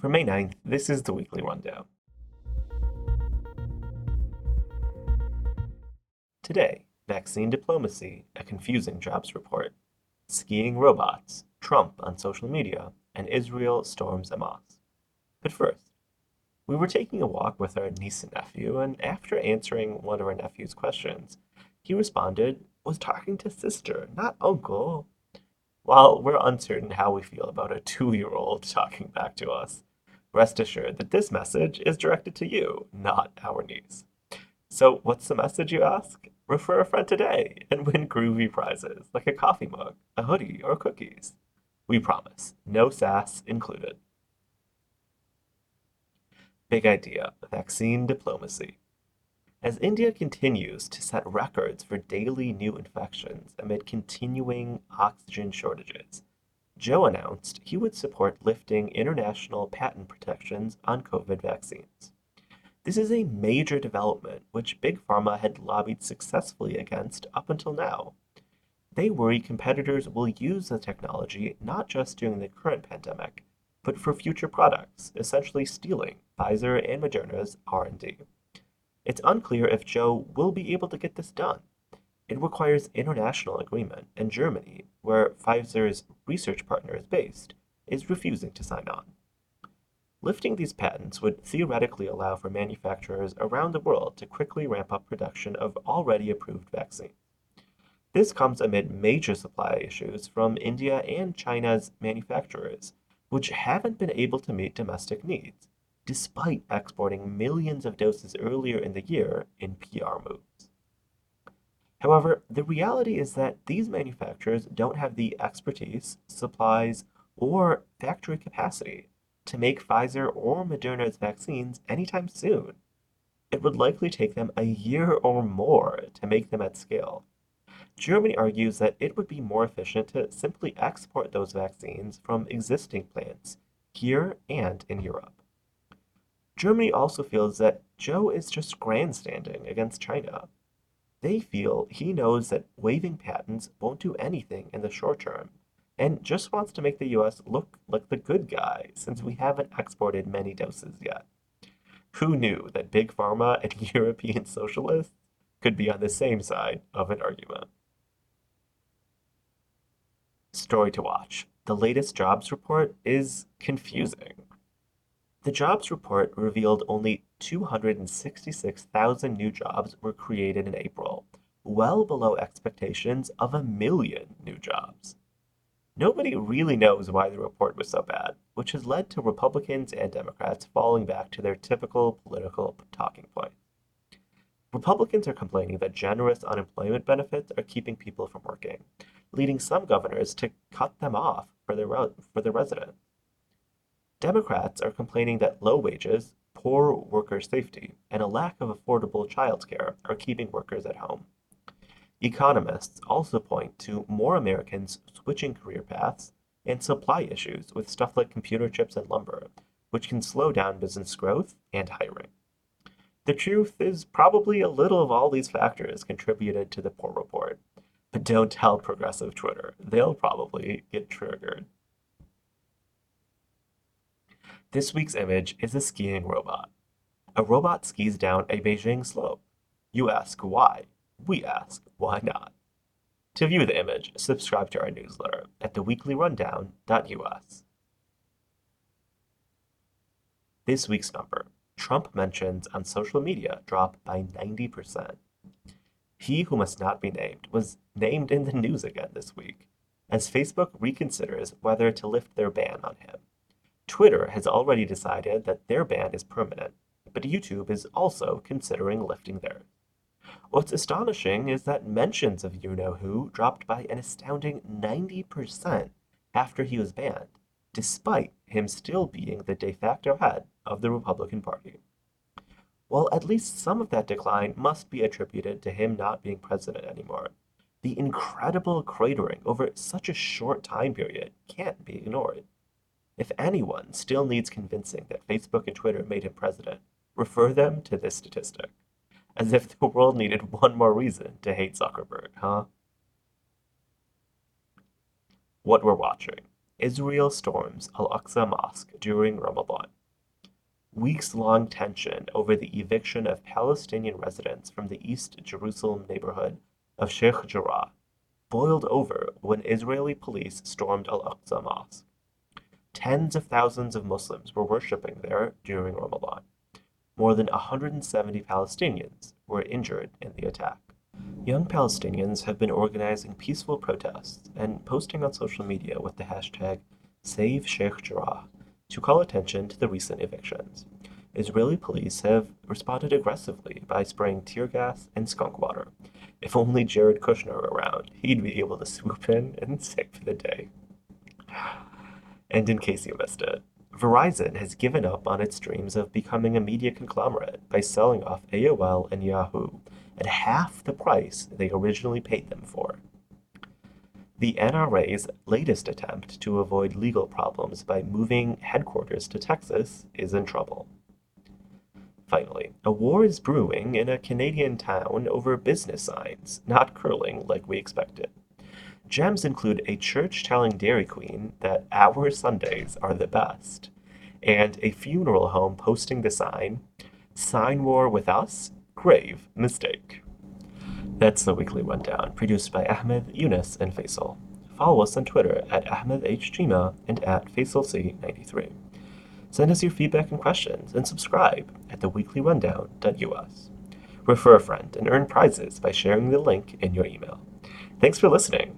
For May 9th, this is the weekly rundown. Today, vaccine diplomacy, a confusing jobs report, skiing robots, Trump on social media, and Israel storms Hamas. But first, we were taking a walk with our niece and nephew, and after answering one of our nephew's questions, he responded, was talking to sister, not uncle. While we're uncertain how we feel about a two year old talking back to us, rest assured that this message is directed to you, not our niece. So, what's the message, you ask? Refer a friend today and win groovy prizes like a coffee mug, a hoodie, or cookies. We promise, no sass included. Big idea vaccine diplomacy. As India continues to set records for daily new infections amid continuing oxygen shortages, Joe announced he would support lifting international patent protections on COVID vaccines. This is a major development which Big Pharma had lobbied successfully against up until now. They worry competitors will use the technology not just during the current pandemic, but for future products, essentially stealing Pfizer and Moderna's R&D. It's unclear if Joe will be able to get this done. It requires international agreement, and Germany, where Pfizer's research partner is based, is refusing to sign on. Lifting these patents would theoretically allow for manufacturers around the world to quickly ramp up production of already approved vaccines. This comes amid major supply issues from India and China's manufacturers, which haven't been able to meet domestic needs, despite exporting millions of doses earlier in the year in PR moves. However, the reality is that these manufacturers don't have the expertise, supplies, or factory capacity to make Pfizer or Moderna's vaccines anytime soon. It would likely take them a year or more to make them at scale. Germany argues that it would be more efficient to simply export those vaccines from existing plants here and in Europe. Germany also feels that Joe is just grandstanding against China. They feel he knows that waiving patents won't do anything in the short term and just wants to make the US look like the good guy since we haven't exported many doses yet. Who knew that Big Pharma and European socialists could be on the same side of an argument? Story to watch. The latest jobs report is confusing. The jobs report revealed only 266,000 new jobs were created in April, well below expectations of a million new jobs. Nobody really knows why the report was so bad, which has led to Republicans and Democrats falling back to their typical political talking points. Republicans are complaining that generous unemployment benefits are keeping people from working, leading some governors to cut them off for their, for their residents. Democrats are complaining that low wages, poor worker safety, and a lack of affordable childcare are keeping workers at home. Economists also point to more Americans switching career paths and supply issues with stuff like computer chips and lumber, which can slow down business growth and hiring. The truth is probably a little of all these factors contributed to the poor report, but don't tell progressive Twitter. They'll probably get triggered. This week's image is a skiing robot. A robot skis down a Beijing slope. You ask why? We ask, why not? To view the image, subscribe to our newsletter at theweeklyrundown.us. This week's number Trump mentions on social media drop by 90%. He who must not be named was named in the news again this week, as Facebook reconsiders whether to lift their ban on him. Twitter has already decided that their ban is permanent, but YouTube is also considering lifting theirs. What's astonishing is that mentions of You Know Who dropped by an astounding 90% after he was banned, despite him still being the de facto head of the Republican Party. While at least some of that decline must be attributed to him not being president anymore, the incredible cratering over such a short time period can't be ignored. If anyone still needs convincing that Facebook and Twitter made him president, refer them to this statistic. As if the world needed one more reason to hate Zuckerberg, huh? What we're watching. Israel storms Al Aqsa Mosque during Ramadan. Weeks long tension over the eviction of Palestinian residents from the East Jerusalem neighborhood of Sheikh Jarrah boiled over when Israeli police stormed Al Aqsa Mosque. Tens of thousands of Muslims were worshipping there during Ramadan. More than 170 Palestinians were injured in the attack. Young Palestinians have been organizing peaceful protests and posting on social media with the hashtag Save Sheikh Jarrah to call attention to the recent evictions. Israeli police have responded aggressively by spraying tear gas and skunk water. If only Jared Kushner were around, he'd be able to swoop in and save the day. And in case you missed it, Verizon has given up on its dreams of becoming a media conglomerate by selling off AOL and Yahoo at half the price they originally paid them for. The NRA's latest attempt to avoid legal problems by moving headquarters to Texas is in trouble. Finally, a war is brewing in a Canadian town over business signs, not curling like we expected. Gems include a church telling Dairy Queen that our Sundays are the best, and a funeral home posting the sign, Sign War with Us? Grave mistake. That's the weekly rundown, produced by Ahmed, Yunus, and Faisal. Follow us on Twitter at AhmedHJima and at FaisalC93. Send us your feedback and questions, and subscribe at theweeklyrundown.us. Refer a friend and earn prizes by sharing the link in your email. Thanks for listening,